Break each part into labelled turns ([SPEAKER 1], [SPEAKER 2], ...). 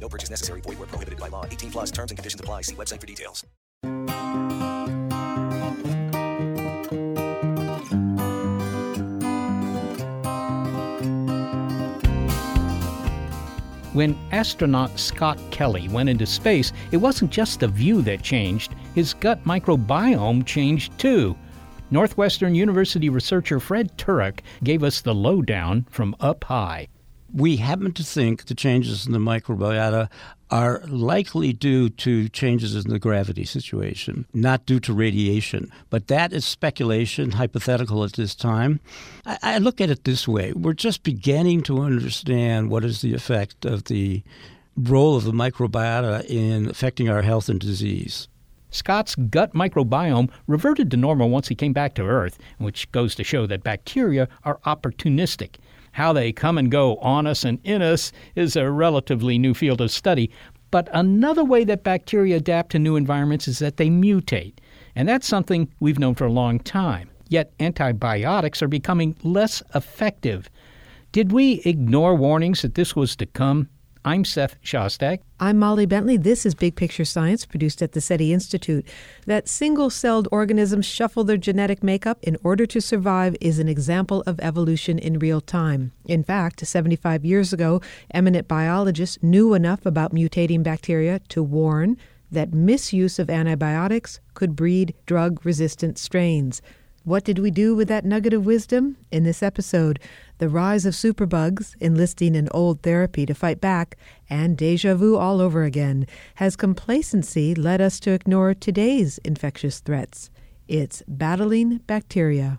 [SPEAKER 1] No purchase necessary. Void where prohibited by law. 18 plus terms and conditions apply. See website for details.
[SPEAKER 2] When astronaut Scott Kelly went into space, it wasn't just the view that changed, his gut microbiome changed too. Northwestern University researcher Fred Turek gave us the lowdown from up high.
[SPEAKER 3] We happen to think the changes in the microbiota are likely due to changes in the gravity situation, not due to radiation. But that is speculation, hypothetical at this time. I, I look at it this way we're just beginning to understand what is the effect of the role of the microbiota in affecting our health and disease.
[SPEAKER 2] Scott's gut microbiome reverted to normal once he came back to Earth, which goes to show that bacteria are opportunistic. How they come and go on us and in us is a relatively new field of study. But another way that bacteria adapt to new environments is that they mutate. And that's something we've known for a long time. Yet antibiotics are becoming less effective. Did we ignore warnings that this was to come? I'm Seth Shostak.
[SPEAKER 4] I'm Molly Bentley. This is Big Picture Science, produced at the SETI Institute. That single celled organisms shuffle their genetic makeup in order to survive is an example of evolution in real time. In fact, 75 years ago, eminent biologists knew enough about mutating bacteria to warn that misuse of antibiotics could breed drug resistant strains. What did we do with that nugget of wisdom? In this episode, the rise of superbugs, enlisting an old therapy to fight back, and deja vu all over again. Has complacency led us to ignore today's infectious threats? It's battling bacteria.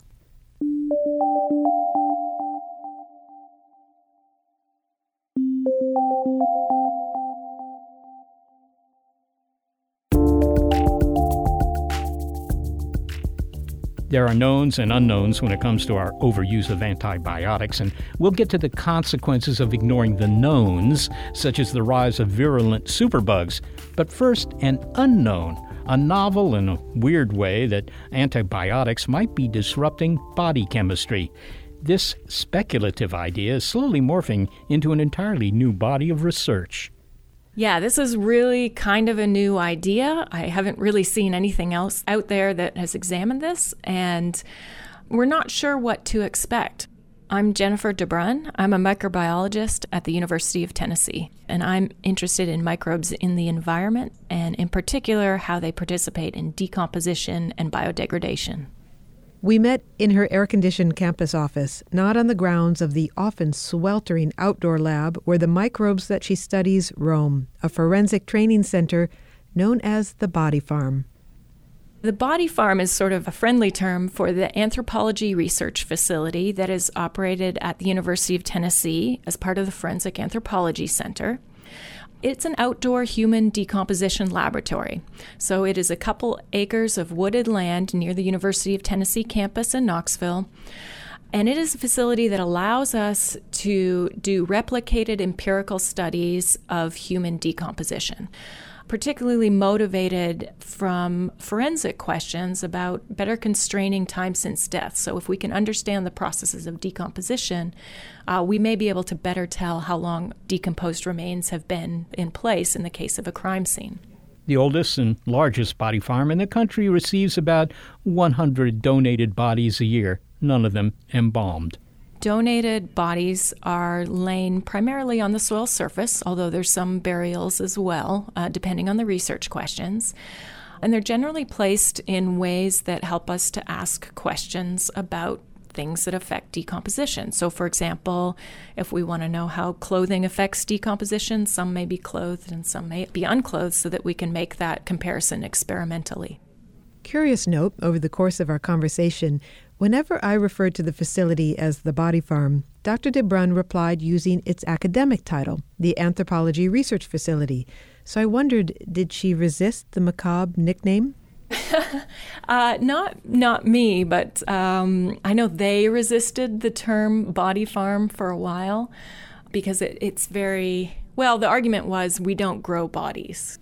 [SPEAKER 2] There are knowns and unknowns when it comes to our overuse of antibiotics, and we'll get to the consequences of ignoring the knowns, such as the rise of virulent superbugs. But first, an unknown, a novel and a weird way that antibiotics might be disrupting body chemistry. This speculative idea is slowly morphing into an entirely new body of research.
[SPEAKER 5] Yeah, this is really kind of a new idea. I haven't really seen anything else out there that has examined this, and we're not sure what to expect. I'm Jennifer DeBruyn. I'm a microbiologist at the University of Tennessee, and I'm interested in microbes in the environment and, in particular, how they participate in decomposition and biodegradation.
[SPEAKER 4] We met in her air conditioned campus office, not on the grounds of the often sweltering outdoor lab where the microbes that she studies roam, a forensic training center known as the Body Farm.
[SPEAKER 5] The Body Farm is sort of a friendly term for the anthropology research facility that is operated at the University of Tennessee as part of the Forensic Anthropology Center. It's an outdoor human decomposition laboratory. So it is a couple acres of wooded land near the University of Tennessee campus in Knoxville. And it is a facility that allows us to do replicated empirical studies of human decomposition particularly motivated from forensic questions about better constraining time since death. So, if we can understand the processes of decomposition, uh, we may be able to better tell how long decomposed remains have been in place in the case of a crime scene.
[SPEAKER 2] The oldest and largest body farm in the country receives about 100 donated bodies a year, none of them embalmed.
[SPEAKER 5] Donated bodies are laying primarily on the soil surface, although there's some burials as well, uh, depending on the research questions. And they're generally placed in ways that help us to ask questions about things that affect decomposition. So, for example, if we want to know how clothing affects decomposition, some may be clothed and some may be unclothed so that we can make that comparison experimentally.
[SPEAKER 4] Curious note over the course of our conversation, whenever I referred to the facility as the Body Farm, Dr. DeBruyn replied using its academic title, the Anthropology Research Facility. So I wondered, did she resist the macabre nickname?
[SPEAKER 5] uh, not not me, but um, I know they resisted the term body farm for a while because it, it's very well. The argument was we don't grow bodies.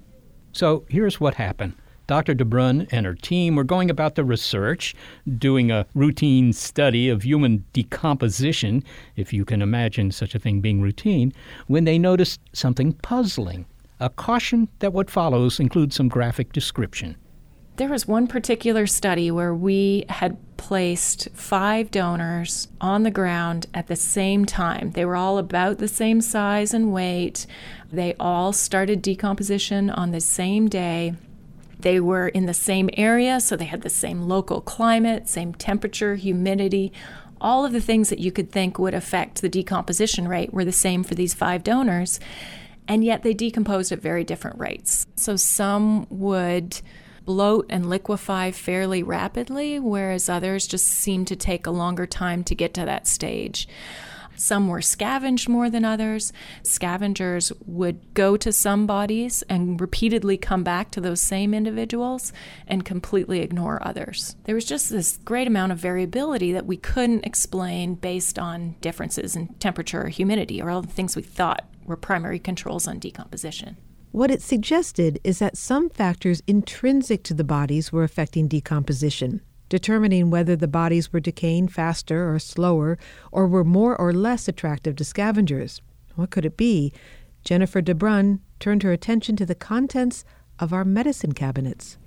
[SPEAKER 2] So here's what happened. Dr. DeBruyn and her team were going about the research, doing a routine study of human decomposition, if you can imagine such a thing being routine, when they noticed something puzzling. A caution that what follows includes some graphic description.
[SPEAKER 5] There was one particular study where we had placed five donors on the ground at the same time. They were all about the same size and weight. They all started decomposition on the same day. They were in the same area, so they had the same local climate, same temperature, humidity. All of the things that you could think would affect the decomposition rate were the same for these five donors, and yet they decomposed at very different rates. So some would bloat and liquefy fairly rapidly, whereas others just seemed to take a longer time to get to that stage. Some were scavenged more than others. Scavengers would go to some bodies and repeatedly come back to those same individuals and completely ignore others. There was just this great amount of variability that we couldn't explain based on differences in temperature or humidity or all the things we thought were primary controls on decomposition.
[SPEAKER 4] What it suggested is that some factors intrinsic to the bodies were affecting decomposition determining whether the bodies were decaying faster or slower, or were more or less attractive to scavengers. What could it be? Jennifer DeBruyn turned her attention to the contents of our medicine cabinets.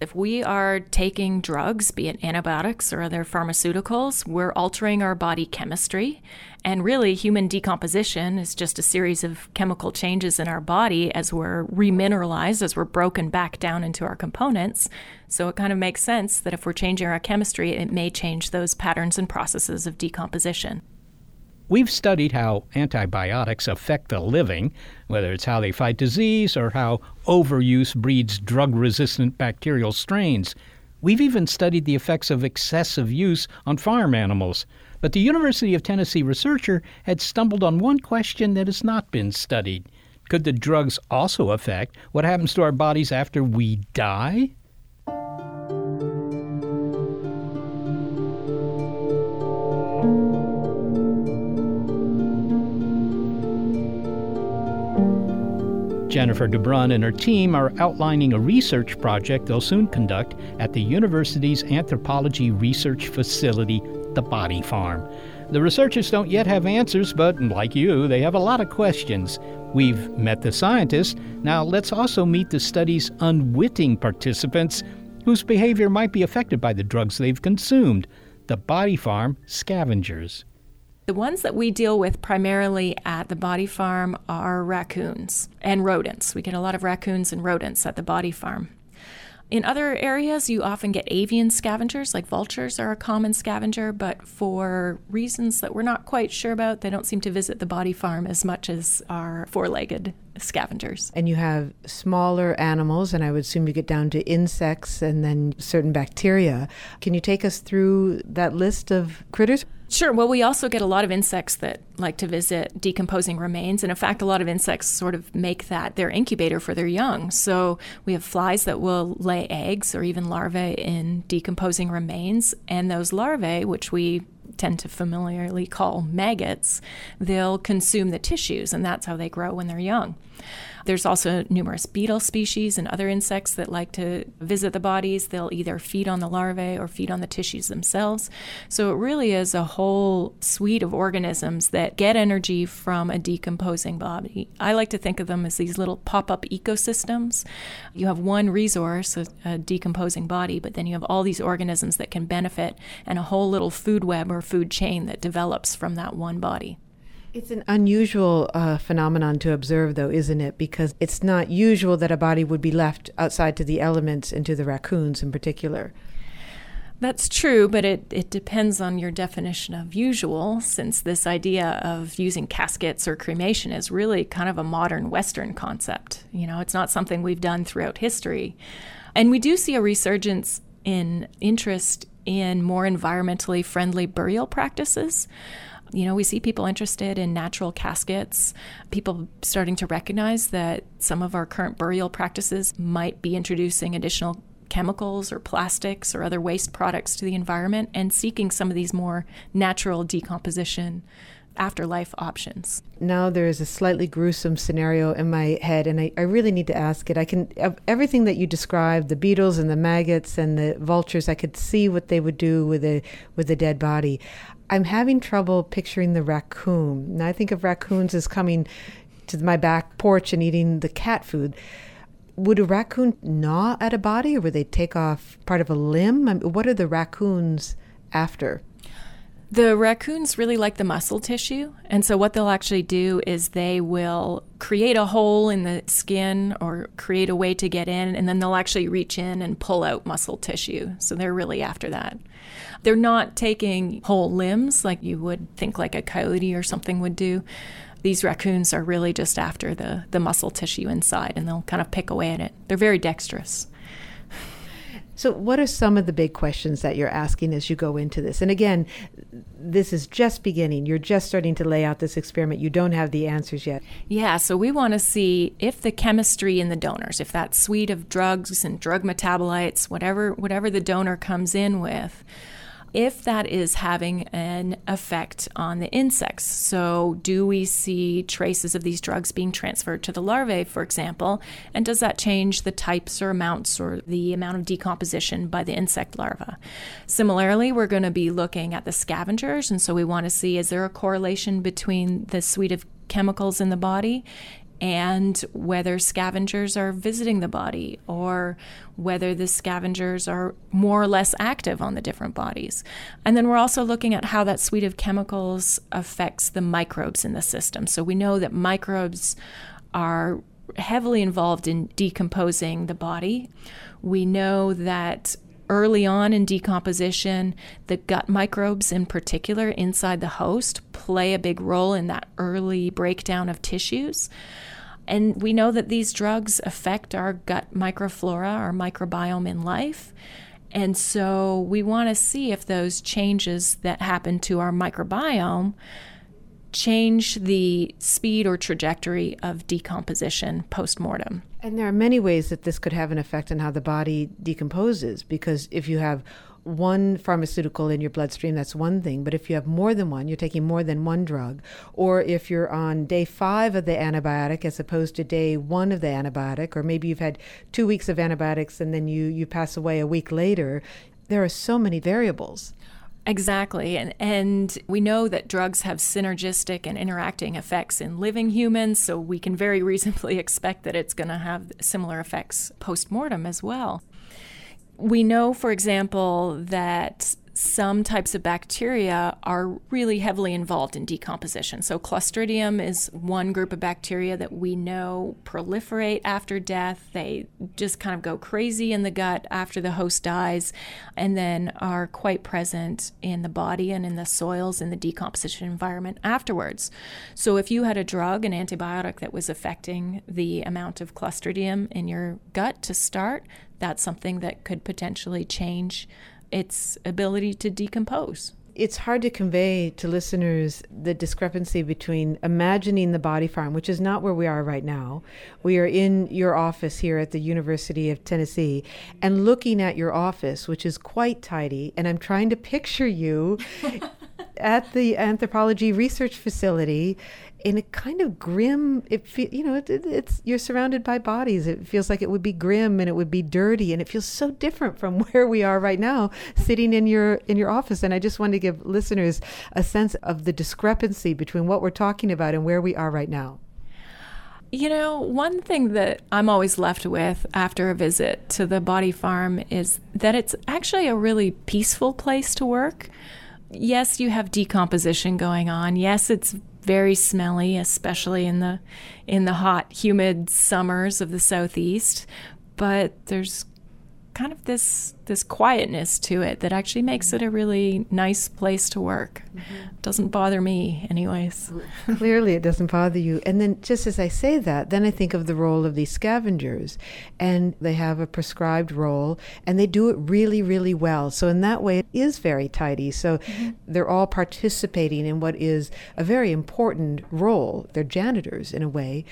[SPEAKER 5] If we are taking drugs, be it antibiotics or other pharmaceuticals, we're altering our body chemistry. And really, human decomposition is just a series of chemical changes in our body as we're remineralized, as we're broken back down into our components. So it kind of makes sense that if we're changing our chemistry, it may change those patterns and processes of decomposition.
[SPEAKER 2] We've studied how antibiotics affect the living, whether it's how they fight disease or how overuse breeds drug resistant bacterial strains. We've even studied the effects of excessive use on farm animals. But the University of Tennessee researcher had stumbled on one question that has not been studied. Could the drugs also affect what happens to our bodies after we die? Jennifer de Bruyn and her team are outlining a research project they'll soon conduct at the university's anthropology research facility, the Body Farm. The researchers don't yet have answers, but like you, they have a lot of questions. We've met the scientists. Now let's also meet the study's unwitting participants whose behavior might be affected by the drugs they've consumed the Body Farm scavengers.
[SPEAKER 5] The ones that we deal with primarily at the body farm are raccoons and rodents. We get a lot of raccoons and rodents at the body farm. In other areas, you often get avian scavengers, like vultures are a common scavenger, but for reasons that we're not quite sure about, they don't seem to visit the body farm as much as our four legged scavengers.
[SPEAKER 4] And you have smaller animals, and I would assume you get down to insects and then certain bacteria. Can you take us through that list of critters?
[SPEAKER 5] Sure. Well, we also get a lot of insects that like to visit decomposing remains. And in fact, a lot of insects sort of make that their incubator for their young. So we have flies that will lay eggs or even larvae in decomposing remains. And those larvae, which we tend to familiarly call maggots, they'll consume the tissues, and that's how they grow when they're young. There's also numerous beetle species and other insects that like to visit the bodies. They'll either feed on the larvae or feed on the tissues themselves. So it really is a whole suite of organisms that get energy from a decomposing body. I like to think of them as these little pop up ecosystems. You have one resource, a, a decomposing body, but then you have all these organisms that can benefit and a whole little food web or food chain that develops from that one body.
[SPEAKER 4] It's an unusual uh, phenomenon to observe, though, isn't it? Because it's not usual that a body would be left outside to the elements and to the raccoons in particular.
[SPEAKER 5] That's true, but it, it depends on your definition of usual, since this idea of using caskets or cremation is really kind of a modern Western concept. You know, it's not something we've done throughout history. And we do see a resurgence in interest in more environmentally friendly burial practices. You know, we see people interested in natural caskets, people starting to recognize that some of our current burial practices might be introducing additional chemicals or plastics or other waste products to the environment and seeking some of these more natural decomposition afterlife options.
[SPEAKER 4] Now there is a slightly gruesome scenario in my head, and I, I really need to ask it. I can everything that you described, the beetles and the maggots and the vultures, I could see what they would do with a with a dead body. I'm having trouble picturing the raccoon. And I think of raccoons as coming to my back porch and eating the cat food. Would a raccoon gnaw at a body or would they take off part of a limb? I mean, what are the raccoons after?
[SPEAKER 5] The raccoons really like the muscle tissue. And so, what they'll actually do is they will create a hole in the skin or create a way to get in, and then they'll actually reach in and pull out muscle tissue. So, they're really after that. They're not taking whole limbs like you would think like a coyote or something would do. These raccoons are really just after the, the muscle tissue inside and they'll kind of pick away at it. They're very dexterous.
[SPEAKER 4] So, what are some of the big questions that you're asking as you go into this? And again, this is just beginning. You're just starting to lay out this experiment. You don't have the answers yet.
[SPEAKER 5] Yeah, so we want to see if the chemistry in the donors, if that suite of drugs and drug metabolites, whatever whatever the donor comes in with, if that is having an effect on the insects. So, do we see traces of these drugs being transferred to the larvae, for example? And does that change the types or amounts or the amount of decomposition by the insect larva? Similarly, we're going to be looking at the scavengers. And so, we want to see is there a correlation between the suite of chemicals in the body and whether scavengers are visiting the body or whether the scavengers are more or less active on the different bodies. And then we're also looking at how that suite of chemicals affects the microbes in the system. So we know that microbes are heavily involved in decomposing the body. We know that early on in decomposition, the gut microbes in particular inside the host play a big role in that early breakdown of tissues. And we know that these drugs affect our gut microflora, our microbiome in life. And so we want to see if those changes that happen to our microbiome change the speed or trajectory of decomposition post mortem.
[SPEAKER 4] And there are many ways that this could have an effect on how the body decomposes because if you have one pharmaceutical in your bloodstream, that's one thing. But if you have more than one, you're taking more than one drug. Or if you're on day five of the antibiotic as opposed to day one of the antibiotic, or maybe you've had two weeks of antibiotics and then you, you pass away a week later, there are so many variables.
[SPEAKER 5] Exactly. And, and we know that drugs have synergistic and interacting effects in living humans, so we can very reasonably expect that it's going to have similar effects post mortem as well. We know, for example, that some types of bacteria are really heavily involved in decomposition. So, Clostridium is one group of bacteria that we know proliferate after death. They just kind of go crazy in the gut after the host dies, and then are quite present in the body and in the soils in the decomposition environment afterwards. So, if you had a drug, an antibiotic that was affecting the amount of Clostridium in your gut to start, that's something that could potentially change its ability to decompose.
[SPEAKER 4] It's hard to convey to listeners the discrepancy between imagining the body farm, which is not where we are right now. We are in your office here at the University of Tennessee, and looking at your office, which is quite tidy. And I'm trying to picture you at the anthropology research facility in a kind of grim it fe- you know it, it, it's you're surrounded by bodies it feels like it would be grim and it would be dirty and it feels so different from where we are right now sitting in your in your office and i just wanted to give listeners a sense of the discrepancy between what we're talking about and where we are right now
[SPEAKER 5] you know, one thing that I'm always left with after a visit to the body farm is that it's actually a really peaceful place to work. Yes, you have decomposition going on. Yes, it's very smelly, especially in the in the hot, humid summers of the southeast, but there's kind of this this quietness to it that actually makes it a really nice place to work. Mm-hmm. Doesn't bother me, anyways.
[SPEAKER 4] Clearly, it doesn't bother you. And then, just as I say that, then I think of the role of these scavengers, and they have a prescribed role, and they do it really, really well. So in that way, it is very tidy. So mm-hmm. they're all participating in what is a very important role. They're janitors in a way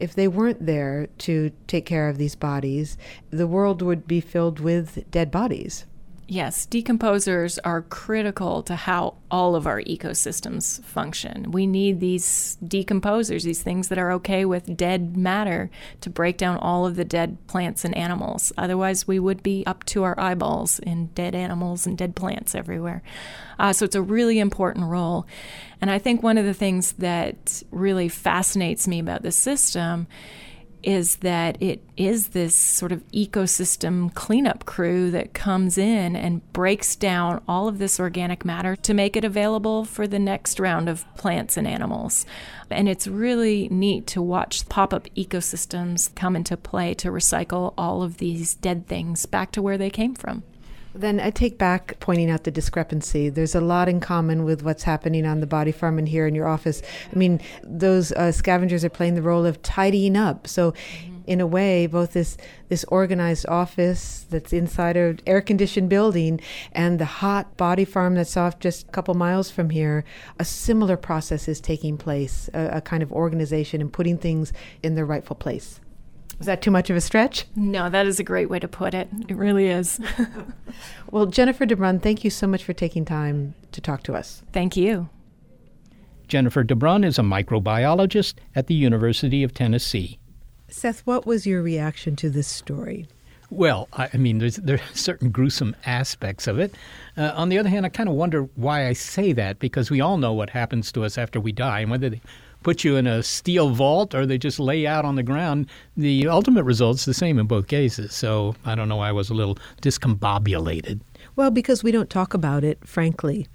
[SPEAKER 4] if they weren't there to take care of these bodies, the world would be filled with dead bodies.
[SPEAKER 5] Yes, decomposers are critical to how all of our ecosystems function. We need these decomposers, these things that are okay with dead matter, to break down all of the dead plants and animals. Otherwise, we would be up to our eyeballs in dead animals and dead plants everywhere. Uh, so it's a really important role. And I think one of the things that really fascinates me about the system is that it is this sort of ecosystem cleanup crew that comes in and breaks down all of this organic matter to make it available for the next round of plants and animals. And it's really neat to watch pop up ecosystems come into play to recycle all of these dead things back to where they came from.
[SPEAKER 4] Then I take back pointing out the discrepancy. There's a lot in common with what's happening on the body farm and here in your office. I mean, those uh, scavengers are playing the role of tidying up. So, mm-hmm. in a way, both this this organized office that's inside an air conditioned building and the hot body farm that's off just a couple miles from here, a similar process is taking place. A, a kind of organization and putting things in their rightful place. Is that too much of a stretch?
[SPEAKER 5] No, that is a great way to put it. It really is.
[SPEAKER 4] well, Jennifer DeBruyn, thank you so much for taking time to talk to us.
[SPEAKER 5] Thank you.
[SPEAKER 2] Jennifer DeBruyn is a microbiologist at the University of Tennessee.
[SPEAKER 4] Seth, what was your reaction to this story?
[SPEAKER 2] Well, I, I mean, there's there are certain gruesome aspects of it. Uh, on the other hand, I kind of wonder why I say that because we all know what happens to us after we die, and whether they put you in a steel vault or they just lay out on the ground, the ultimate result's the same in both cases. So I don't know. I was a little discombobulated.
[SPEAKER 4] Well, because we don't talk about it, frankly.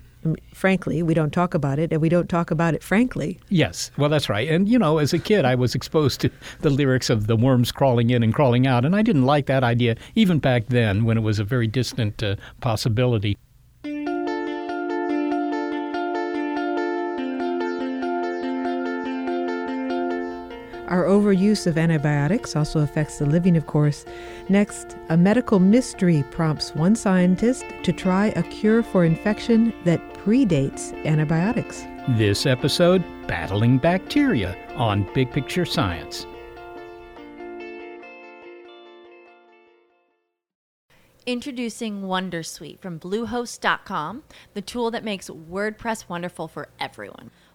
[SPEAKER 4] Frankly, we don't talk about it, and we don't talk about it frankly.
[SPEAKER 2] Yes, well, that's right. And, you know, as a kid, I was exposed to the lyrics of the worms crawling in and crawling out, and I didn't like that idea even back then when it was a very distant uh, possibility.
[SPEAKER 4] Our overuse of antibiotics also affects the living, of course. Next, a medical mystery prompts one scientist to try a cure for infection that predates antibiotics.
[SPEAKER 2] This episode, Battling Bacteria on Big Picture Science.
[SPEAKER 6] Introducing Wondersuite from Bluehost.com, the tool that makes WordPress wonderful for everyone.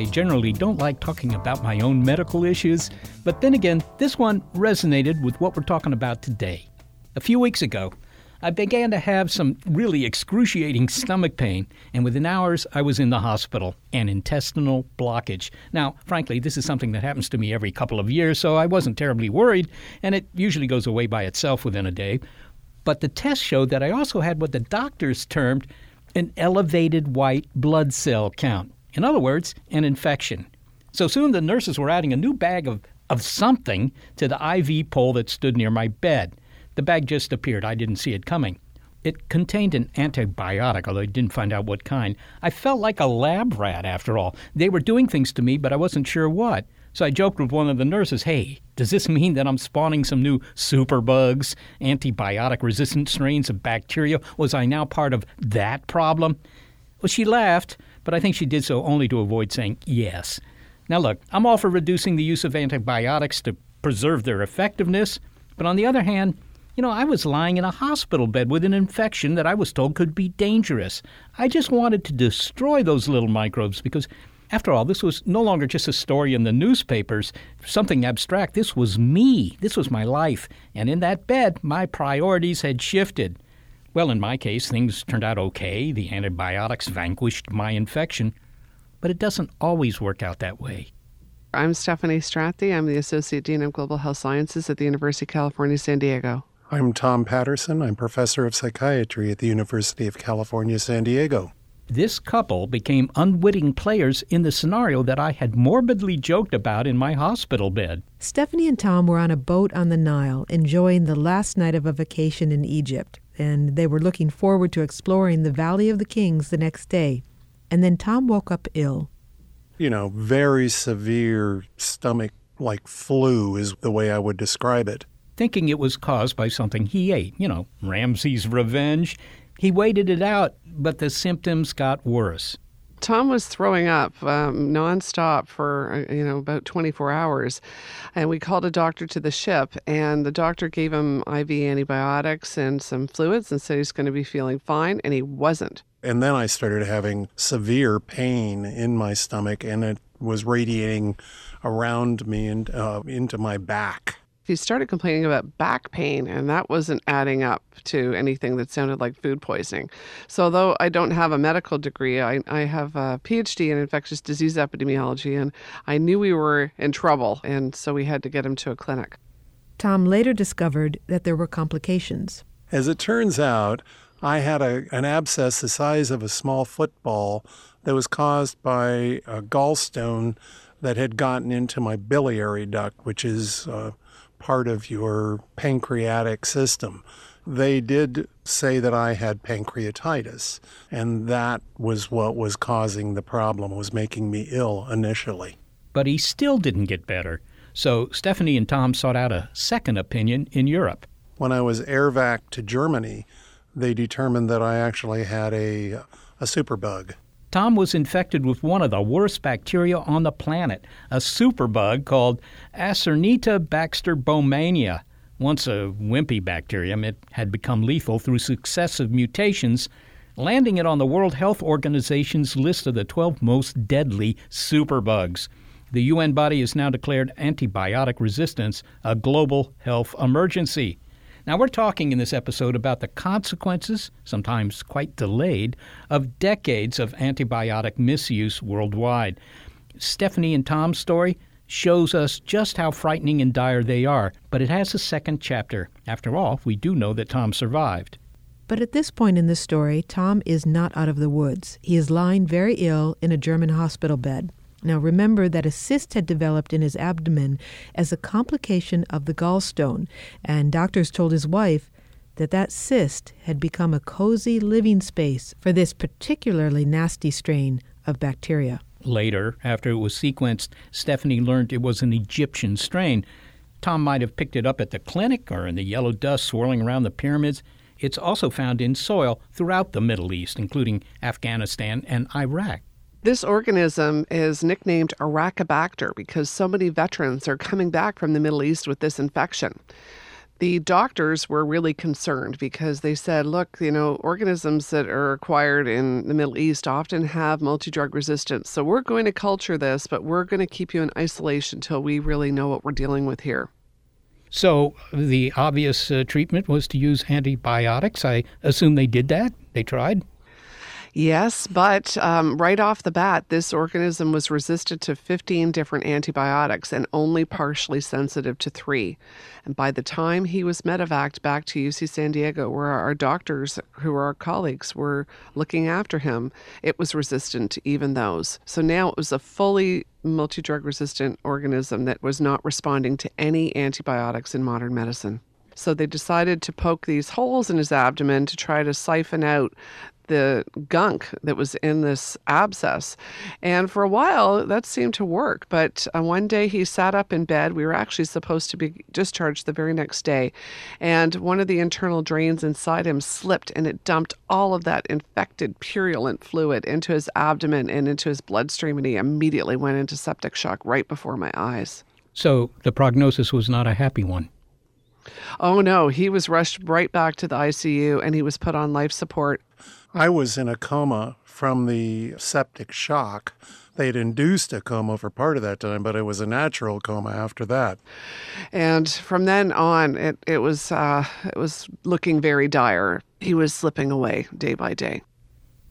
[SPEAKER 2] I generally don't like talking about my own medical issues, but then again, this one resonated with what we're talking about today. A few weeks ago, I began to have some really excruciating stomach pain, and within hours I was in the hospital. An intestinal blockage. Now, frankly, this is something that happens to me every couple of years, so I wasn't terribly worried, and it usually goes away by itself within a day. But the test showed that I also had what the doctors termed an elevated white blood cell count. In other words, an infection. So soon the nurses were adding a new bag of, of something to the IV pole that stood near my bed. The bag just appeared. I didn't see it coming. It contained an antibiotic, although I didn't find out what kind. I felt like a lab rat after all. They were doing things to me, but I wasn't sure what. So I joked with one of the nurses, hey, does this mean that I'm spawning some new superbugs, antibiotic resistant strains of bacteria? Was I now part of that problem? Well, she laughed, but I think she did so only to avoid saying yes. Now, look, I'm all for reducing the use of antibiotics to preserve their effectiveness, but on the other hand, you know, I was lying in a hospital bed with an infection that I was told could be dangerous. I just wanted to destroy those little microbes because, after all, this was no longer just a story in the newspapers, something abstract. This was me. This was my life. And in that bed, my priorities had shifted. Well, in my case, things turned out okay. The antibiotics vanquished my infection. But it doesn't always work out that way.
[SPEAKER 7] I'm Steffanie Strathdee. I'm the Associate Dean of Global Health Sciences at the University of California, San Diego.
[SPEAKER 8] I'm Tom Patterson. I'm professor of psychiatry at the University of California, San Diego.
[SPEAKER 2] This couple became unwitting players in the scenario that I had morbidly joked about in my hospital bed.
[SPEAKER 4] Steffanie and Tom were on a boat on the Nile, enjoying the last night of a vacation in Egypt, and they were looking forward to exploring the Valley of the Kings the next day. And then Tom woke up ill.
[SPEAKER 8] You know, very severe stomach like flu is the way I would describe it
[SPEAKER 2] thinking it was caused by something he ate. You know, Ramses' revenge. He waited it out, but the symptoms got worse.
[SPEAKER 7] Tom was throwing up um, nonstop for uh, you know about 24 hours, and we called a doctor to the ship, and the doctor gave him IV antibiotics and some fluids, and said he's going to be feeling fine, and he wasn't.
[SPEAKER 8] And then I started having severe pain in my stomach, and it was radiating around me and uh, into my back
[SPEAKER 7] he started complaining about back pain, and that wasn't adding up to anything that sounded like food poisoning. So, although I don't have a medical degree, I, I have a PhD in infectious disease epidemiology, and I knew we were in trouble, and so we had to get him to a clinic.
[SPEAKER 4] Tom later discovered that there were complications.
[SPEAKER 8] As it turns out, I had a, an abscess the size of a small football that was caused by a gallstone that had gotten into my biliary duct, which is uh, part of your pancreatic system. They did say that I had pancreatitis, and that was what was causing the problem, was making me ill initially.
[SPEAKER 2] But he still didn't get better. So Steffanie and Tom sought out a second opinion in Europe.
[SPEAKER 8] When I was airvac to Germany, they determined that I actually had a, a superbug.
[SPEAKER 2] Tom was infected with one of the worst bacteria on the planet, a superbug called Acinetobacter baumannii. Once a wimpy bacterium, it had become lethal through successive mutations, landing it on the World Health Organization's list of the 12 most deadly superbugs. The UN body has now declared antibiotic resistance a global health emergency. Now, we're talking in this episode about the consequences, sometimes quite delayed, of decades of antibiotic misuse worldwide. Steffanie and Tom's story shows us just how frightening and dire they are, but it has a second chapter. After all, we do know that Tom survived.
[SPEAKER 4] But at this point in the story, Tom is not out of the woods. He is lying very ill in a German hospital bed. Now remember that a cyst had developed in his abdomen as a complication of the gallstone, and doctors told his wife that that cyst had become a cozy living space for this particularly nasty strain of bacteria.
[SPEAKER 2] Later, after it was sequenced, Steffanie learned it was an Egyptian strain. Tom might have picked it up at the clinic or in the yellow dust swirling around the pyramids. It's also found in soil throughout the Middle East, including Afghanistan and Iraq.
[SPEAKER 7] This organism is nicknamed Iraqibacter because so many veterans are coming back from the Middle East with this infection. The doctors were really concerned because they said, look, you know, organisms that are acquired in the Middle East often have multi drug resistance. So we're going to culture this, but we're going to keep you in isolation until we really know what we're dealing with here.
[SPEAKER 2] So the obvious uh, treatment was to use antibiotics. I assume they did that. They tried.
[SPEAKER 7] Yes, but um, right off the bat, this organism was resistant to 15 different antibiotics and only partially sensitive to three. And by the time he was medevaced back to UC San Diego, where our doctors, who are our colleagues, were looking after him, it was resistant to even those. So now it was a fully multi drug resistant organism that was not responding to any antibiotics in modern medicine. So they decided to poke these holes in his abdomen to try to siphon out the gunk that was in this abscess. And for a while, that seemed to work. But uh, one day he sat up in bed. We were actually supposed to be discharged the very next day. And one of the internal drains inside him slipped and it dumped all of that infected, purulent fluid into his abdomen and into his bloodstream. And he immediately went into septic shock right before my eyes.
[SPEAKER 2] So the prognosis was not a happy one.
[SPEAKER 7] Oh no, he was rushed right back to the ICU and he was put on life support.
[SPEAKER 8] I was in a coma from the septic shock. They had induced a coma for part of that time, but it was a natural coma after that.
[SPEAKER 7] And from then on, it, it was uh, it was looking very dire. He was slipping away day by day.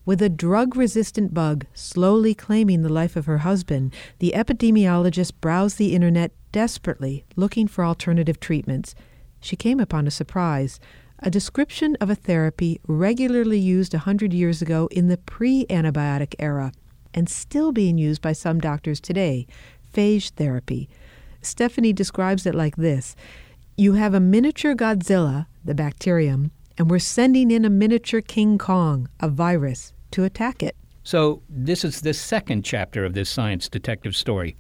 [SPEAKER 4] With a drug resistant bug slowly claiming the life of her husband, the epidemiologist browsed the internet desperately looking for alternative treatments. She came upon a surprise a description of a therapy regularly used a hundred years ago in the pre antibiotic era and still being used by some doctors today phage therapy. Steffanie describes it like this You have a miniature Godzilla, the bacterium, and we're sending in a miniature King Kong, a virus, to attack it.
[SPEAKER 2] So, this is the second chapter of this science detective story.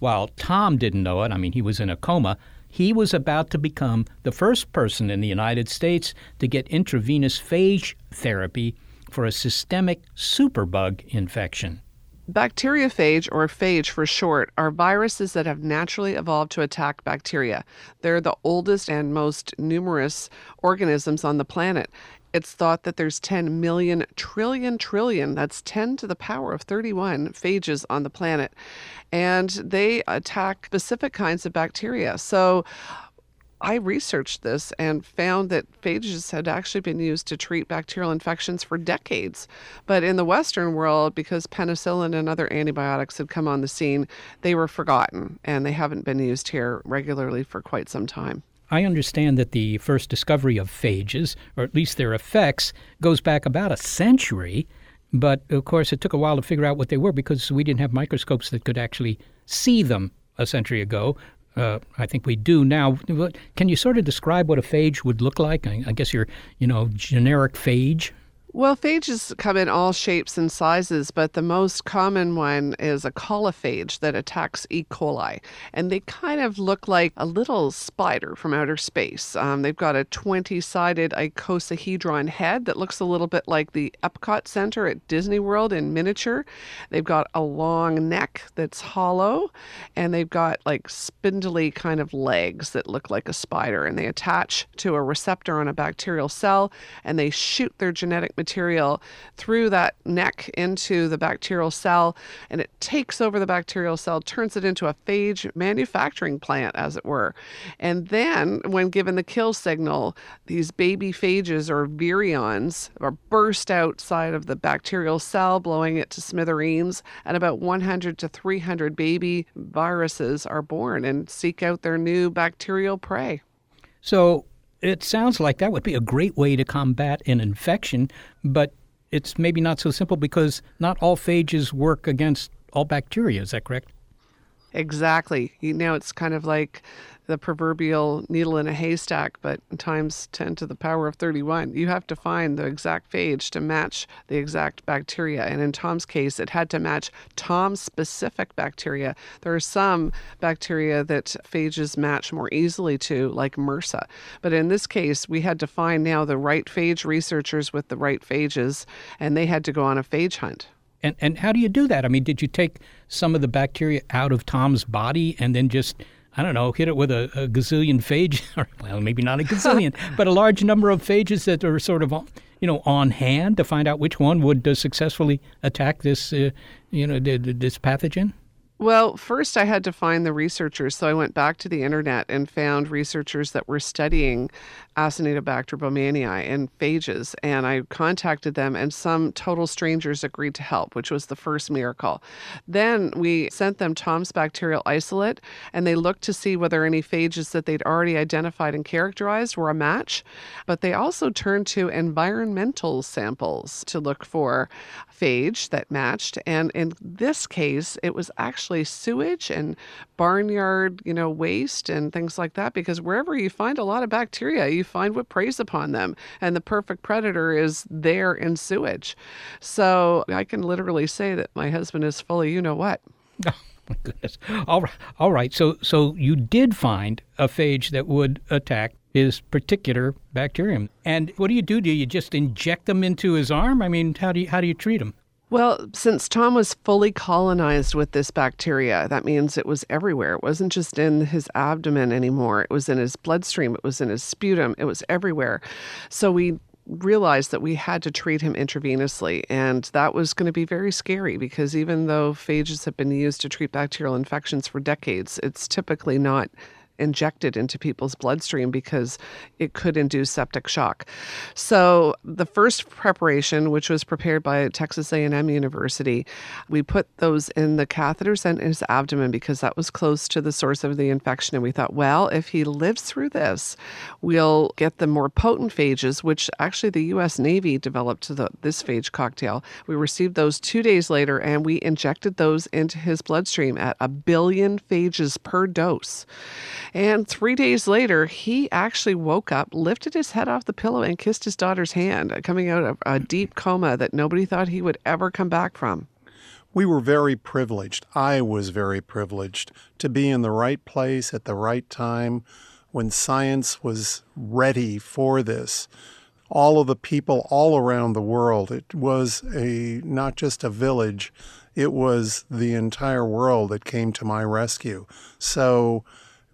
[SPEAKER 2] While Tom didn't know it, I mean, he was in a coma, he was about to become the first person in the United States to get intravenous phage therapy for a systemic superbug infection.
[SPEAKER 7] Bacteriophage, or phage for short, are viruses that have naturally evolved to attack bacteria. They're the oldest and most numerous organisms on the planet. It's thought that there's 10 million trillion trillion, that's 10 to the power of 31 phages on the planet. And they attack specific kinds of bacteria. So I researched this and found that phages had actually been used to treat bacterial infections for decades. But in the Western world, because penicillin and other antibiotics had come on the scene, they were forgotten and they haven't been used here regularly for quite some time.
[SPEAKER 2] I understand that the first discovery of phages, or at least their effects, goes back about a century. But of course, it took a while to figure out what they were because we didn't have microscopes that could actually see them a century ago. Uh, I think we do now. Can you sort of describe what a phage would look like? I, I guess your, you know, generic phage.
[SPEAKER 7] Well, phages come in all shapes and sizes, but the most common one is a coliphage that attacks E. coli. And they kind of look like a little spider from outer space. Um, they've got a 20 sided icosahedron head that looks a little bit like the Epcot Center at Disney World in miniature. They've got a long neck that's hollow, and they've got like spindly kind of legs that look like a spider. And they attach to a receptor on a bacterial cell and they shoot their genetic material material through that neck into the bacterial cell, and it takes over the bacterial cell, turns it into a phage manufacturing plant, as it were. And then, when given the kill signal, these baby phages or virions are burst outside of the bacterial cell, blowing it to smithereens, and about 100 to 300 baby viruses are born and seek out their new bacterial prey.
[SPEAKER 2] So, it sounds like that would be a great way to combat an infection, but it's maybe not so simple because not all phages work against all bacteria. Is that correct?
[SPEAKER 7] Exactly. You know, it's kind of like the proverbial needle in a haystack, but times 10 to the power of 31. You have to find the exact phage to match the exact bacteria. And in Tom's case, it had to match Tom's specific bacteria. There are some bacteria that phages match more easily to, like MRSA. But in this case, we had to find now the right phage researchers with the right phages, and they had to go on a phage hunt.
[SPEAKER 2] And, and how do you do that? I mean, did you take some of the bacteria out of Tom's body and then just I don't know, hit it with a, a gazillion phage, or well, maybe not a gazillion, but a large number of phages that are sort of, you know, on hand to find out which one would uh, successfully attack this, uh, you know, this pathogen?
[SPEAKER 7] Well, first I had to find the researchers. So I went back to the internet and found researchers that were studying Acinetobacter baumannii and phages. And I contacted them, and some total strangers agreed to help, which was the first miracle. Then we sent them Tom's bacterial isolate, and they looked to see whether any phages that they'd already identified and characterized were a match. But they also turned to environmental samples to look for phage that matched. And in this case, it was actually sewage and barnyard, you know, waste and things like that. Because wherever you find a lot of bacteria, you find what preys upon them. And the perfect predator is there in sewage. So I can literally say that my husband is fully, you know what.
[SPEAKER 2] Oh my goodness. All right. All right. So so you did find a phage that would attack his particular bacterium. And what do you do? Do you just inject them into his arm? I mean, how do you how do you treat him?
[SPEAKER 7] Well, since Tom was fully colonized with this bacteria, that means it was everywhere. It wasn't just in his abdomen anymore. It was in his bloodstream, it was in his sputum, it was everywhere. So we realized that we had to treat him intravenously. And that was going to be very scary because even though phages have been used to treat bacterial infections for decades, it's typically not injected into people's bloodstream because it could induce septic shock. So the first preparation, which was prepared by Texas A&M University, we put those in the catheters and in his abdomen because that was close to the source of the infection. And we thought, well, if he lives through this, we'll get the more potent phages, which actually the U.S. Navy developed the, this phage cocktail. We received those two days later, and we injected those into his bloodstream at a billion phages per dose. And three days later, he actually woke up, lifted his head off the pillow, and kissed his daughter's hand, uh, coming out of a deep coma that nobody thought he would ever come back from.
[SPEAKER 8] We were very privileged. I was very privileged to be in the right place at the right time when science was ready for this. All of the people all around the world, it was a not just a village, it was the entire world that came to my rescue. So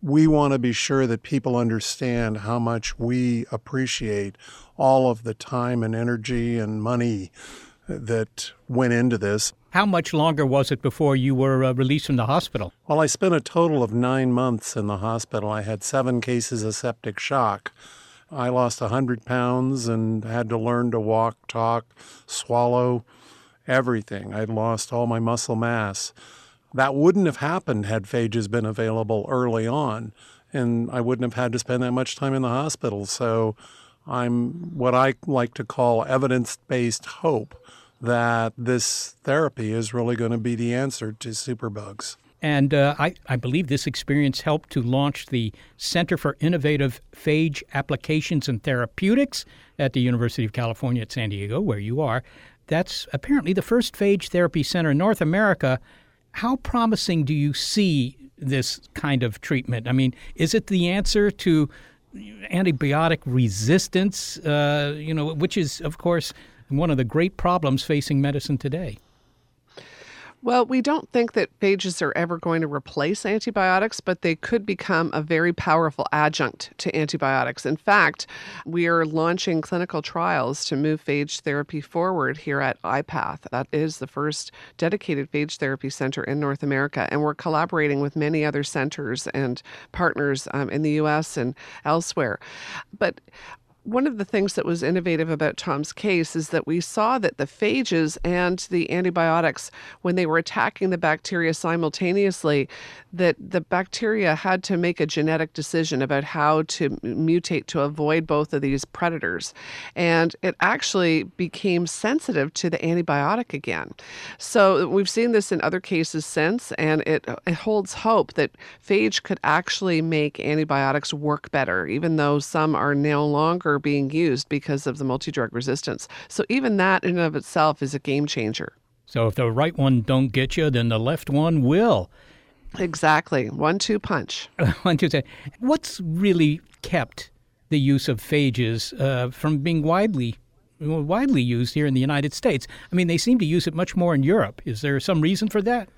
[SPEAKER 8] we want to be sure that people understand how much we appreciate all of the time and energy and money that went into this.
[SPEAKER 2] How much longer was it before you were uh, released from the hospital?
[SPEAKER 8] Well, I spent a total of nine months in the hospital. I had seven cases of septic shock. I lost 100 pounds and had to learn to walk, talk, swallow, everything. I'd lost all my muscle mass. That wouldn't have happened had phages been available early on, and I wouldn't have had to spend that much time in the hospital. So I'm what I like to call evidence based hope that this therapy is really going to be the answer to superbugs.
[SPEAKER 2] And uh, I, I believe this experience helped to launch the Center for Innovative Phage Applications and Therapeutics at the University of California at San Diego, where you are. That's apparently the first phage therapy center in North America. How promising do you see this kind of treatment? I mean, is it the answer to antibiotic resistance, uh, you know, which is, of course, one of the great problems facing medicine today?
[SPEAKER 7] Well, we don't think that phages are ever going to replace antibiotics, but they could become a very powerful adjunct to antibiotics. In fact, we are launching clinical trials to move phage therapy forward here at IPATH. That is the first dedicated phage therapy center in North America, and we're collaborating with many other centers and partners um, in the US and elsewhere. But one of the things that was innovative about Tom's case is that we saw that the phages and the antibiotics, when they were attacking the bacteria simultaneously, that the bacteria had to make a genetic decision about how to mutate to avoid both of these predators. And it actually became sensitive to the antibiotic again. So we've seen this in other cases since, and it, it holds hope that phage could actually make antibiotics work better, even though some are no longer being used because of the multi drug resistance. So even that in and of itself is a game changer.
[SPEAKER 2] So if the right one don't get you, then the left one will.
[SPEAKER 7] Exactly. One two punch.
[SPEAKER 2] One two. What's really kept the use of phages uh, from being widely widely used here in the United States? I mean, they seem to use it much more in Europe. Is there some reason for that?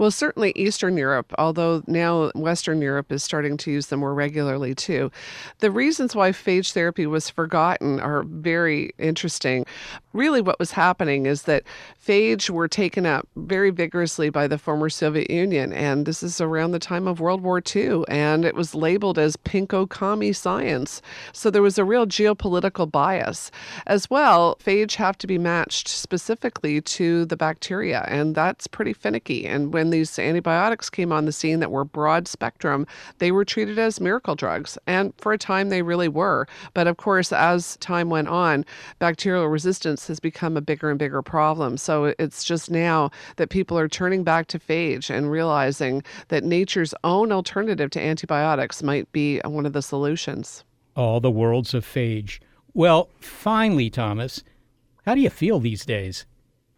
[SPEAKER 7] Well, certainly Eastern Europe, although now Western Europe is starting to use them more regularly too. The reasons why phage therapy was forgotten are very interesting. Really, what was happening is that phage were taken up very vigorously by the former Soviet Union, and this is around the time of World War II, and it was labeled as pinko commie science. So there was a real geopolitical bias. As well, phage have to be matched specifically to the bacteria, and that's pretty finicky. And when these antibiotics came on the scene that were broad spectrum, they were treated as miracle drugs. And for a time, they really were. But of course, as time went on, bacterial resistance has become a bigger and bigger problem. So it's just now that people are turning back to phage and realizing that nature's own alternative to antibiotics might be one of the solutions.
[SPEAKER 2] All the worlds of phage. Well, finally, Thomas, how do you feel these days?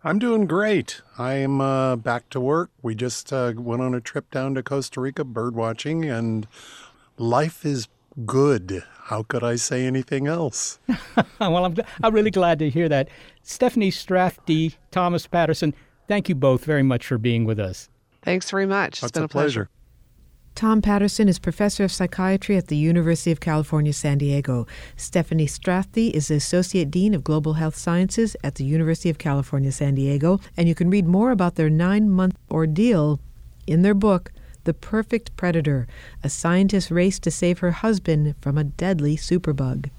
[SPEAKER 8] I'm doing great. I'm uh, back to work. We just uh, went on a trip down to Costa Rica bird watching, and life is good. How could I say anything else?
[SPEAKER 2] well, I'm, I'm really glad to hear that. Steffanie Strathdee, Thomas Patterson, thank you both very much for being with us.
[SPEAKER 7] Thanks very much.
[SPEAKER 8] It's
[SPEAKER 7] That's been
[SPEAKER 8] a pleasure.
[SPEAKER 4] Tom Patterson is professor of psychiatry at the University of California, San Diego. Steffanie Strathdee is the associate dean of global health sciences at the University of California, San Diego. And you can read more about their nine month ordeal in their book, The Perfect Predator A Scientist's Race to Save Her Husband from a Deadly Superbug.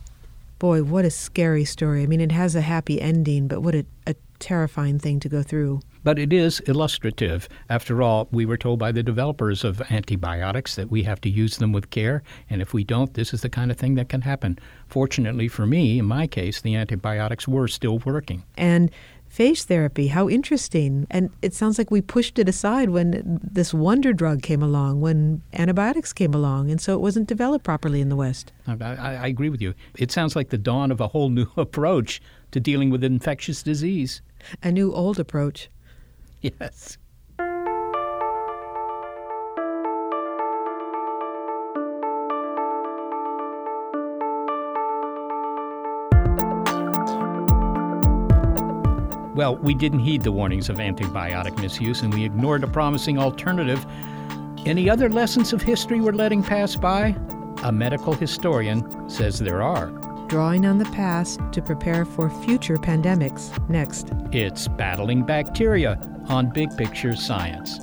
[SPEAKER 4] Boy, what a scary story. I mean, it has a happy ending, but what a, a terrifying thing to go through.
[SPEAKER 2] But it is illustrative. After all, we were told by the developers of antibiotics that we have to use them with care, and if we don't, this is the kind of thing that can happen. Fortunately for me, in my case, the antibiotics were still working.
[SPEAKER 4] And phage therapy, how interesting. And it sounds like we pushed it aside when this wonder drug came along, when antibiotics came along, and so it wasn't developed properly in the West.
[SPEAKER 2] I, I, I agree with you. It sounds like the dawn of a whole new approach to dealing with infectious disease.
[SPEAKER 4] A new old approach.
[SPEAKER 2] Yes. Well, we didn't heed the warnings of antibiotic misuse and we ignored a promising alternative. Any other lessons of history we're letting pass by? A medical historian says there are.
[SPEAKER 4] Drawing on the past to prepare for future pandemics. Next.
[SPEAKER 2] It's Battling Bacteria on Big Picture Science.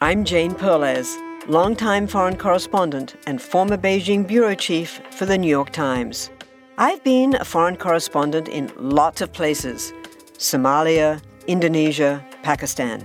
[SPEAKER 9] I'm Jane Perlez, longtime foreign correspondent and former Beijing bureau chief for the New York Times. I've been a foreign correspondent in lots of places Somalia, Indonesia, Pakistan,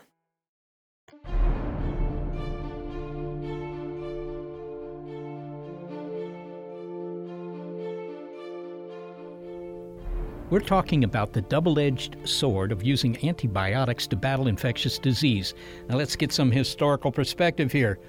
[SPEAKER 2] We're talking about the double edged sword of using antibiotics to battle infectious disease. Now, let's get some historical perspective here.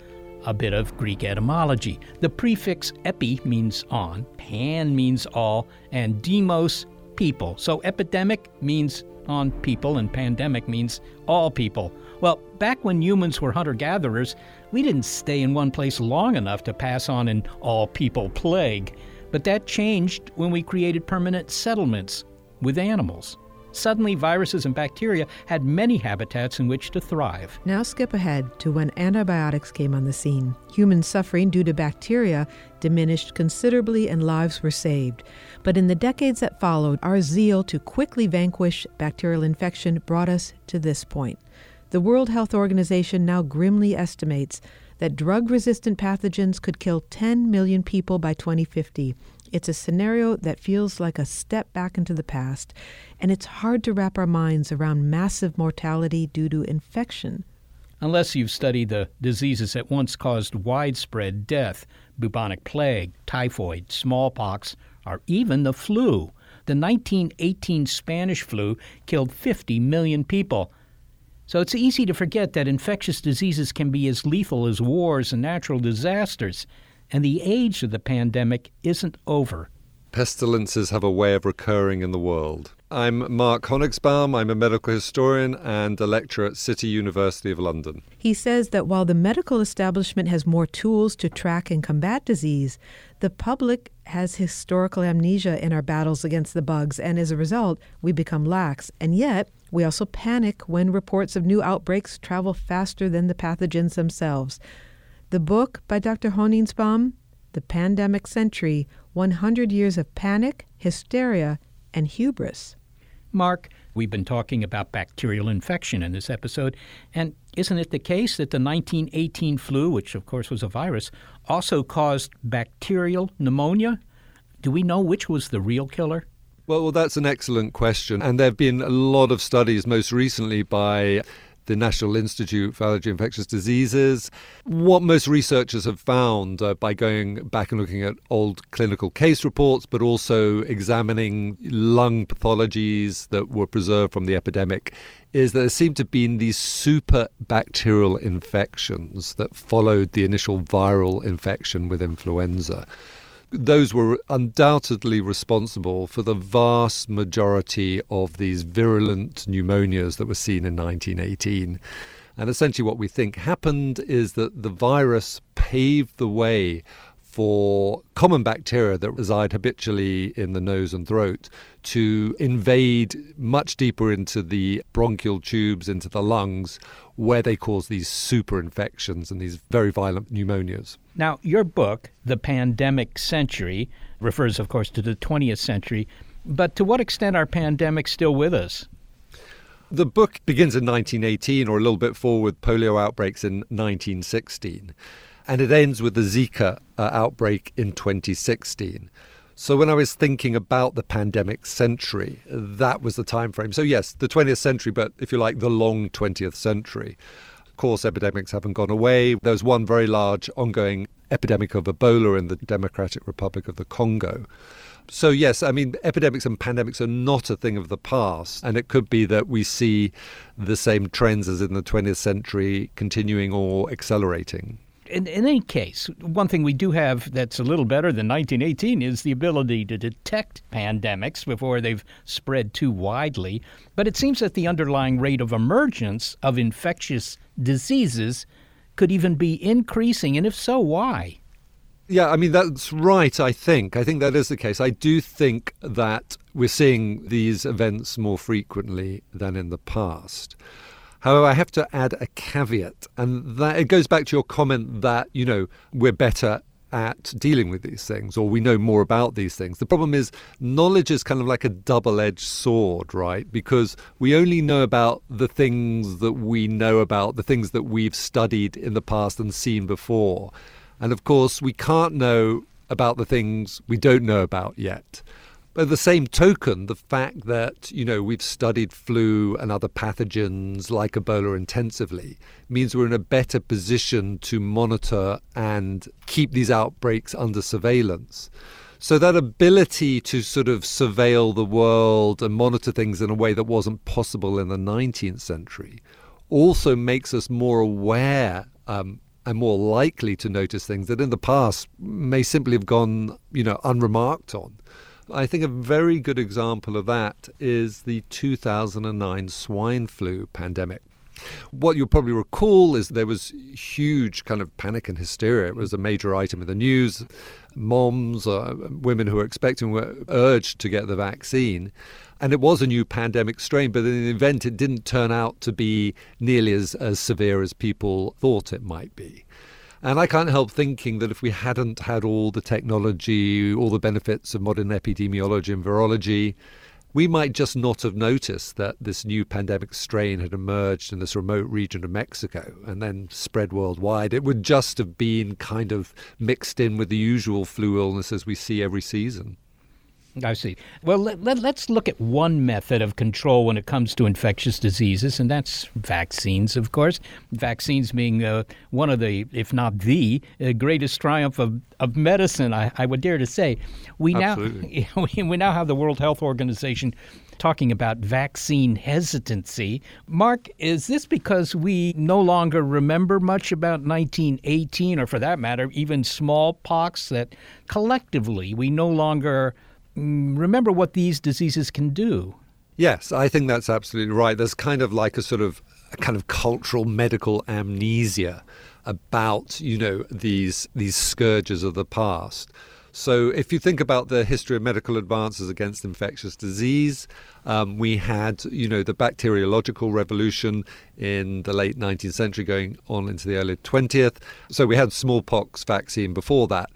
[SPEAKER 2] A bit of Greek etymology. The prefix epi means on, pan means all, and demos, people. So, epidemic means on people, and pandemic means all people. Well, back when humans were hunter gatherers, we didn't stay in one place long enough to pass on an all people plague. But that changed when we created permanent settlements with animals. Suddenly, viruses and bacteria had many habitats in which to thrive.
[SPEAKER 4] Now, skip ahead to when antibiotics came on the scene. Human suffering due to bacteria diminished considerably and lives were saved. But in the decades that followed, our zeal to quickly vanquish bacterial infection brought us to this point. The World Health Organization now grimly estimates that drug resistant pathogens could kill 10 million people by 2050 It's a scenario that feels like a step back into the past, and it's hard to wrap our minds around massive mortality due to infection.
[SPEAKER 2] Unless you've studied the diseases that once caused widespread death bubonic plague, typhoid, smallpox, or even the flu. The 1918 Spanish flu killed 50 million people. So it's easy to forget that infectious diseases can be as lethal as wars and natural disasters, and the age of the pandemic isn't over.
[SPEAKER 10] Pestilences have a way of recurring in the world. I'm Mark Honigsbaum. I'm a medical historian and a lecturer at City University of London.
[SPEAKER 4] He says that while the medical establishment has more tools to track and combat disease, the public has historical amnesia in our battles against the bugs, and as a result, we become lax. And yet, we also panic when reports of new outbreaks travel faster than the pathogens themselves. The book by Dr. Honigsbaum, The Pandemic Century 100 Years of Panic, Hysteria, and Hubris.
[SPEAKER 2] Mark, we've been talking about bacterial infection in this episode, and isn't it the case that the 1918 flu, which of course was a virus, also caused bacterial pneumonia? Do we know which was the real killer?
[SPEAKER 10] Well, well, that's an excellent question. And there have been a lot of studies, most recently by the National Institute for Allergy and Infectious Diseases. What most researchers have found uh, by going back and looking at old clinical case reports, but also examining lung pathologies that were preserved from the epidemic, is that there seem to have been these super bacterial infections that followed the initial viral infection with influenza those were undoubtedly responsible for the vast majority of these virulent pneumonias that were seen in 1918. And essentially, what we think happened is that the virus paved the way for common bacteria that reside habitually in the nose and throat to invade much deeper into the bronchial tubes, into the lungs, where they cause these super infections and these very violent pneumonias.
[SPEAKER 2] Now, your book, The Pandemic Century, refers, of course, to the 20th century, but to what extent are pandemics still with us?
[SPEAKER 10] The book begins in 1918 or a little bit forward polio outbreaks in 1916 and it ends with the Zika uh, outbreak in 2016. So when I was thinking about the pandemic century, that was the time frame. So yes, the 20th century, but if you like, the long 20th century. Of course, epidemics haven't gone away. There was one very large ongoing epidemic of Ebola in the Democratic Republic of the Congo. So, yes, I mean, epidemics and pandemics are not a thing of the past. And it could be that we see the same trends as in the 20th century continuing or accelerating
[SPEAKER 2] in, in any case, one thing we do have that's a little better than 1918 is the ability to detect pandemics before they've spread too widely. But it seems that the underlying rate of emergence of infectious diseases could even be increasing. And if so, why?
[SPEAKER 10] Yeah, I mean, that's right, I think. I think that is the case. I do think that we're seeing these events more frequently than in the past. However, I have to add a caveat, and that it goes back to your comment that, you know, we're better at dealing with these things or we know more about these things. The problem is knowledge is kind of like a double edged sword, right? Because we only know about the things that we know about, the things that we've studied in the past and seen before. And of course, we can't know about the things we don't know about yet. By the same token, the fact that, you know, we've studied flu and other pathogens like Ebola intensively means we're in a better position to monitor and keep these outbreaks under surveillance. So that ability to sort of surveil the world and monitor things in a way that wasn't possible in the 19th century also makes us more aware um, and more likely to notice things that in the past may simply have gone, you know, unremarked on. I think a very good example of that is the 2009 swine flu pandemic. What you'll probably recall is there was huge kind of panic and hysteria. It was a major item in the news. Moms, uh, women who were expecting were urged to get the vaccine. And it was a new pandemic strain, but in the event, it didn't turn out to be nearly as, as severe as people thought it might be. And I can't help thinking that if we hadn't had all the technology, all the benefits of modern epidemiology and virology, we might just not have noticed that this new pandemic strain had emerged in this remote region of Mexico and then spread worldwide. It would just have been kind of mixed in with the usual flu illnesses we see every season.
[SPEAKER 2] I see. Well, let, let, us look at one method of control when it comes to infectious diseases, and that's vaccines, of course. Vaccines being uh, one of the, if not the, uh, greatest triumph of, of medicine, I, I would dare to say. We
[SPEAKER 10] Absolutely.
[SPEAKER 2] now, we, we now have the World Health Organization talking about vaccine hesitancy. Mark, is this because we no longer remember much about 1918, or for that matter, even smallpox, that collectively we no longer remember what these diseases can do.
[SPEAKER 10] Yes, I think that's absolutely right. There's kind of like a sort of a kind of cultural medical amnesia about, you know, these these scourges of the past. So, if you think about the history of medical advances against infectious disease, um, we had, you know, the bacteriological revolution in the late 19th century going on into the early 20th. So, we had smallpox vaccine before that.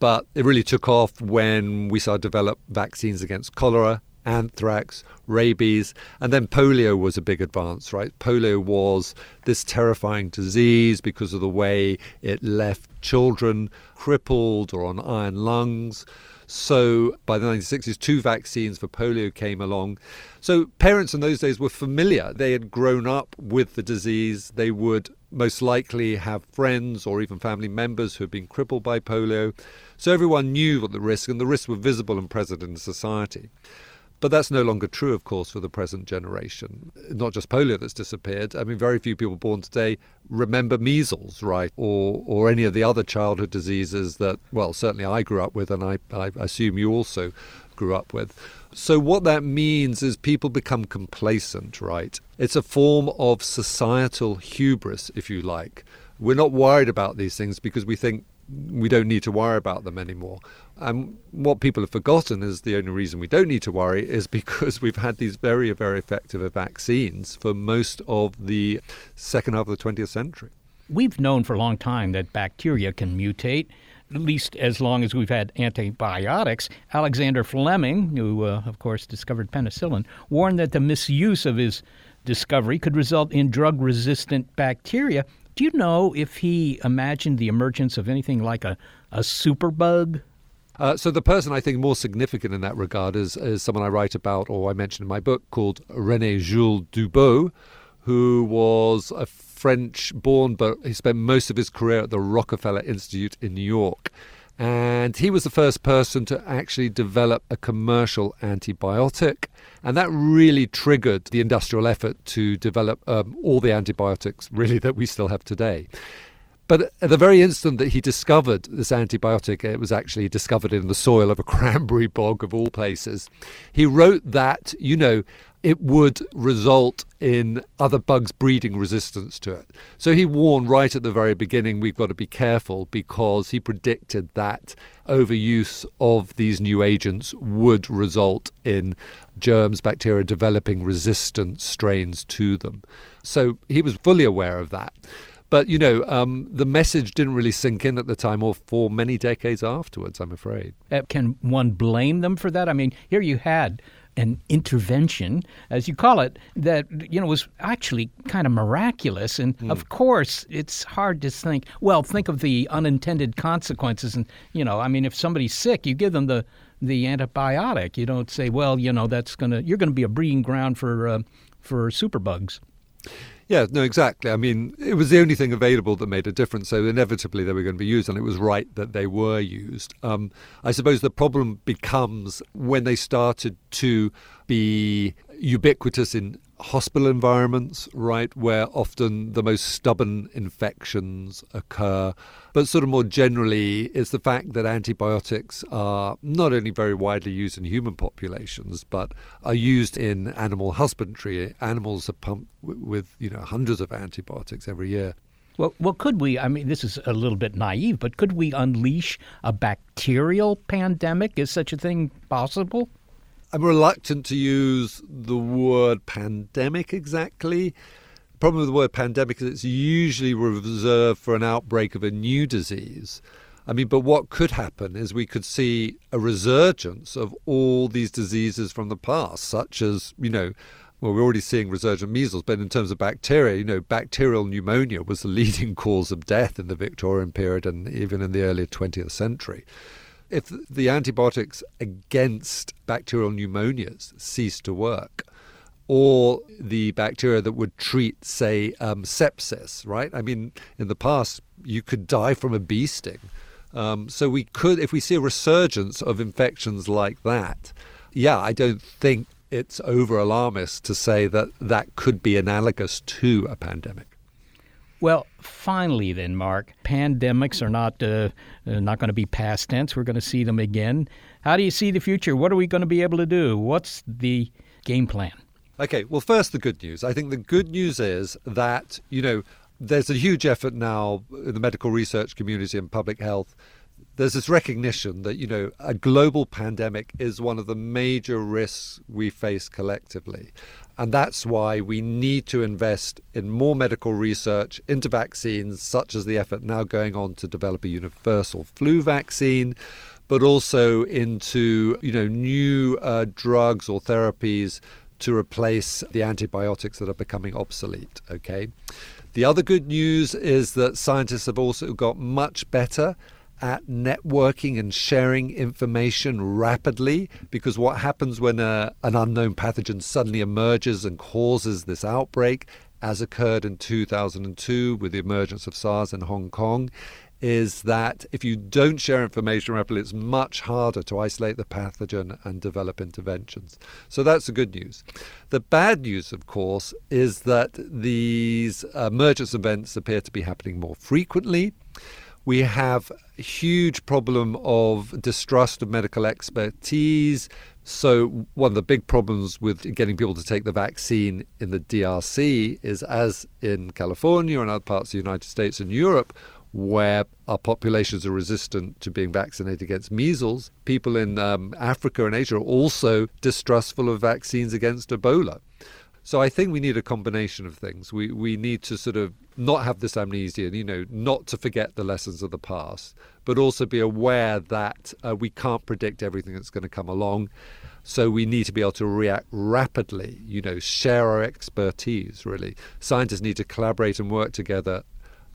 [SPEAKER 10] But it really took off when we started to develop vaccines against cholera, anthrax, rabies, and then polio was a big advance, right? Polio was this terrifying disease because of the way it left children crippled or on iron lungs. So by the 1960s, two vaccines for polio came along. So parents in those days were familiar. They had grown up with the disease. They would most likely have friends or even family members who had been crippled by polio. So everyone knew what the risks, and the risks were visible and present in society. But that's no longer true, of course, for the present generation. Not just polio that's disappeared. I mean, very few people born today remember measles, right? Or, or any of the other childhood diseases that, well, certainly I grew up with, and I, I assume you also grew up with. So, what that means is people become complacent, right? It's a form of societal hubris, if you like. We're not worried about these things because we think we don't need to worry about them anymore. And what people have forgotten is the only reason we don't need to worry is because we've had these very, very effective vaccines for most of the second half of the 20th century.
[SPEAKER 2] We've known for a long time that bacteria can mutate, at least as long as we've had antibiotics. Alexander Fleming, who, uh, of course, discovered penicillin, warned that the misuse of his discovery could result in drug resistant bacteria do you know if he imagined the emergence of anything like a, a superbug?
[SPEAKER 10] Uh, so the person I think more significant in that regard is, is someone I write about or I mentioned in my book called René Jules Dubos, who was a French born, but he spent most of his career at the Rockefeller Institute in New York. And he was the first person to actually develop a commercial antibiotic. And that really triggered the industrial effort to develop um, all the antibiotics, really, that we still have today. But at the very instant that he discovered this antibiotic, it was actually discovered in the soil of a cranberry bog of all places. He wrote that, you know, it would result in other bugs breeding resistance to it. So he warned right at the very beginning we've got to be careful because he predicted that overuse of these new agents would result in germs, bacteria developing resistant strains to them. So he was fully aware of that. But, you know, um, the message didn't really sink in at the time or for many decades afterwards, I'm afraid.
[SPEAKER 2] Uh, can one blame them for that? I mean, here you had an intervention, as you call it, that you know was actually kind of miraculous. And mm. of course, it's hard to think. Well, think of the unintended consequences. And you know, I mean, if somebody's sick, you give them the the antibiotic. You don't say, well, you know, that's gonna you're gonna be a breeding ground for uh, for superbugs.
[SPEAKER 10] Yeah, no, exactly. I mean, it was the only thing available that made a difference, so inevitably they were going to be used, and it was right that they were used. Um, I suppose the problem becomes when they started to be ubiquitous in hospital environments, right, where often the most stubborn infections occur. But sort of more generally, it's the fact that antibiotics are not only very widely used in human populations, but are used in animal husbandry. Animals are pumped with, you know, hundreds of antibiotics every year.
[SPEAKER 2] Well, well, could we? I mean, this is a little bit naive, but could we unleash a bacterial pandemic? Is such a thing possible?
[SPEAKER 10] I'm reluctant to use the word pandemic exactly. The problem with the word pandemic is it's usually reserved for an outbreak of a new disease. I mean, but what could happen is we could see a resurgence of all these diseases from the past, such as, you know, well, we're already seeing resurgent measles, but in terms of bacteria, you know, bacterial pneumonia was the leading cause of death in the Victorian period and even in the early 20th century. If the antibiotics against bacterial pneumonias cease to work, or the bacteria that would treat, say, um, sepsis, right? I mean, in the past, you could die from a bee sting. Um, so we could, if we see a resurgence of infections like that, yeah, I don't think it's over alarmist to say that that could be analogous to a pandemic.
[SPEAKER 2] Well, finally, then, Mark, pandemics are not uh, uh not going to be past tense. We're going to see them again. How do you see the future? What are we going to be able to do? What's the game plan?
[SPEAKER 10] Okay, well, first, the good news. I think the good news is that, you know, there's a huge effort now in the medical research community and public health there's this recognition that you know a global pandemic is one of the major risks we face collectively. And that's why we need to invest in more medical research into vaccines such as the effort now going on to develop a universal flu vaccine but also into you know new uh, drugs or therapies to replace the antibiotics that are becoming obsolete okay? The other good news is that scientists have also got much better at networking and sharing information rapidly because what happens when a, an unknown pathogen suddenly emerges and causes this outbreak, as occurred in 2002 with the emergence of SARS in Hong Kong, is that if you don't share information rapidly, it's much harder to isolate the pathogen and develop interventions. So that's the good news. The bad news, of course, is that these emergence events appear to be happening more frequently. We have a huge problem of distrust of medical expertise. So, one of the big problems with getting people to take the vaccine in the DRC is, as in California and other parts of the United States and Europe, where our populations are resistant to being vaccinated against measles, people in um, Africa and Asia are also distrustful of vaccines against Ebola. So I think we need a combination of things. We we need to sort of not have this amnesia, and, you know, not to forget the lessons of the past, but also be aware that uh, we can't predict everything that's going to come along. So we need to be able to react rapidly, you know, share our expertise, really. Scientists need to collaborate and work together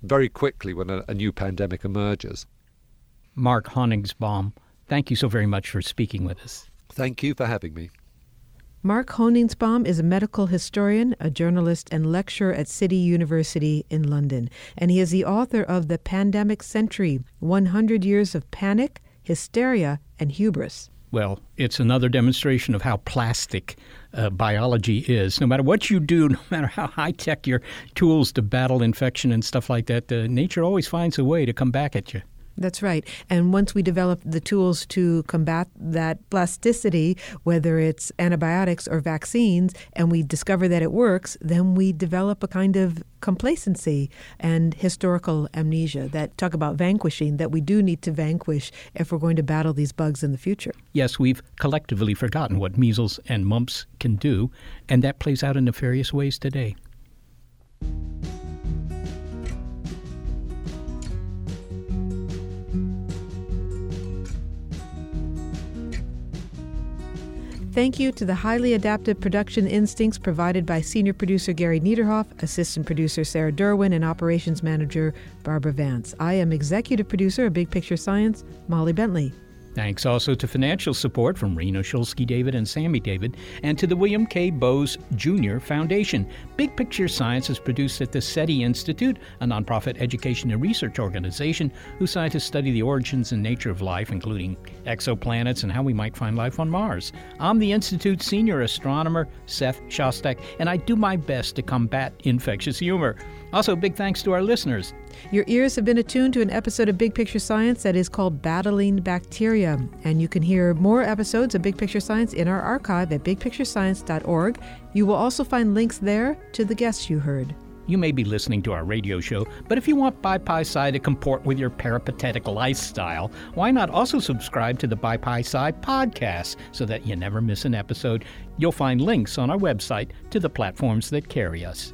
[SPEAKER 10] very quickly when a, a new pandemic emerges.
[SPEAKER 2] Mark Honigsbaum, thank you so very much for speaking with us.
[SPEAKER 10] Thank you for having me.
[SPEAKER 4] Mark Honigsbaum is a medical historian, a journalist, and lecturer at City University in London. And he is the author of The Pandemic Century 100 Years of Panic, Hysteria, and Hubris.
[SPEAKER 2] Well, it's another demonstration of how plastic uh, biology is. No matter what you do, no matter how high tech your tools to battle infection and stuff like that, uh, nature always finds a way to come back at you.
[SPEAKER 4] That's right. And once we develop the tools to combat that plasticity, whether it's antibiotics or vaccines, and we discover that it works, then we develop a kind of complacency and historical amnesia that talk about vanquishing that we do need to vanquish if we're going to battle these bugs in the future.
[SPEAKER 2] Yes, we've collectively forgotten what measles and mumps can do, and that plays out in nefarious ways today.
[SPEAKER 4] Thank you to the highly adaptive production instincts provided by senior producer Gary Niederhoff, assistant producer Sarah Derwin, and operations manager Barbara Vance. I am executive producer of Big Picture Science, Molly Bentley.
[SPEAKER 2] Thanks also to financial support from Reno Shulsky David and Sammy David, and to the William K. Bowes Jr. Foundation. Big Picture Science is produced at the SETI Institute, a nonprofit education and research organization whose scientists study the origins and nature of life, including exoplanets and how we might find life on Mars. I'm the Institute's senior astronomer, Seth Shostak, and I do my best to combat infectious humor. Also, big thanks to our listeners.
[SPEAKER 4] Your ears have been attuned to an episode of Big Picture Science that is called Battling Bacteria. And you can hear more episodes of Big Picture Science in our archive at bigpicturescience.org. You will also find links there to the guests you heard.
[SPEAKER 2] You may be listening to our radio show, but if you want BiPi to comport with your peripatetic lifestyle, why not also subscribe to the BiPi podcast so that you never miss an episode? You'll find links on our website to the platforms that carry us.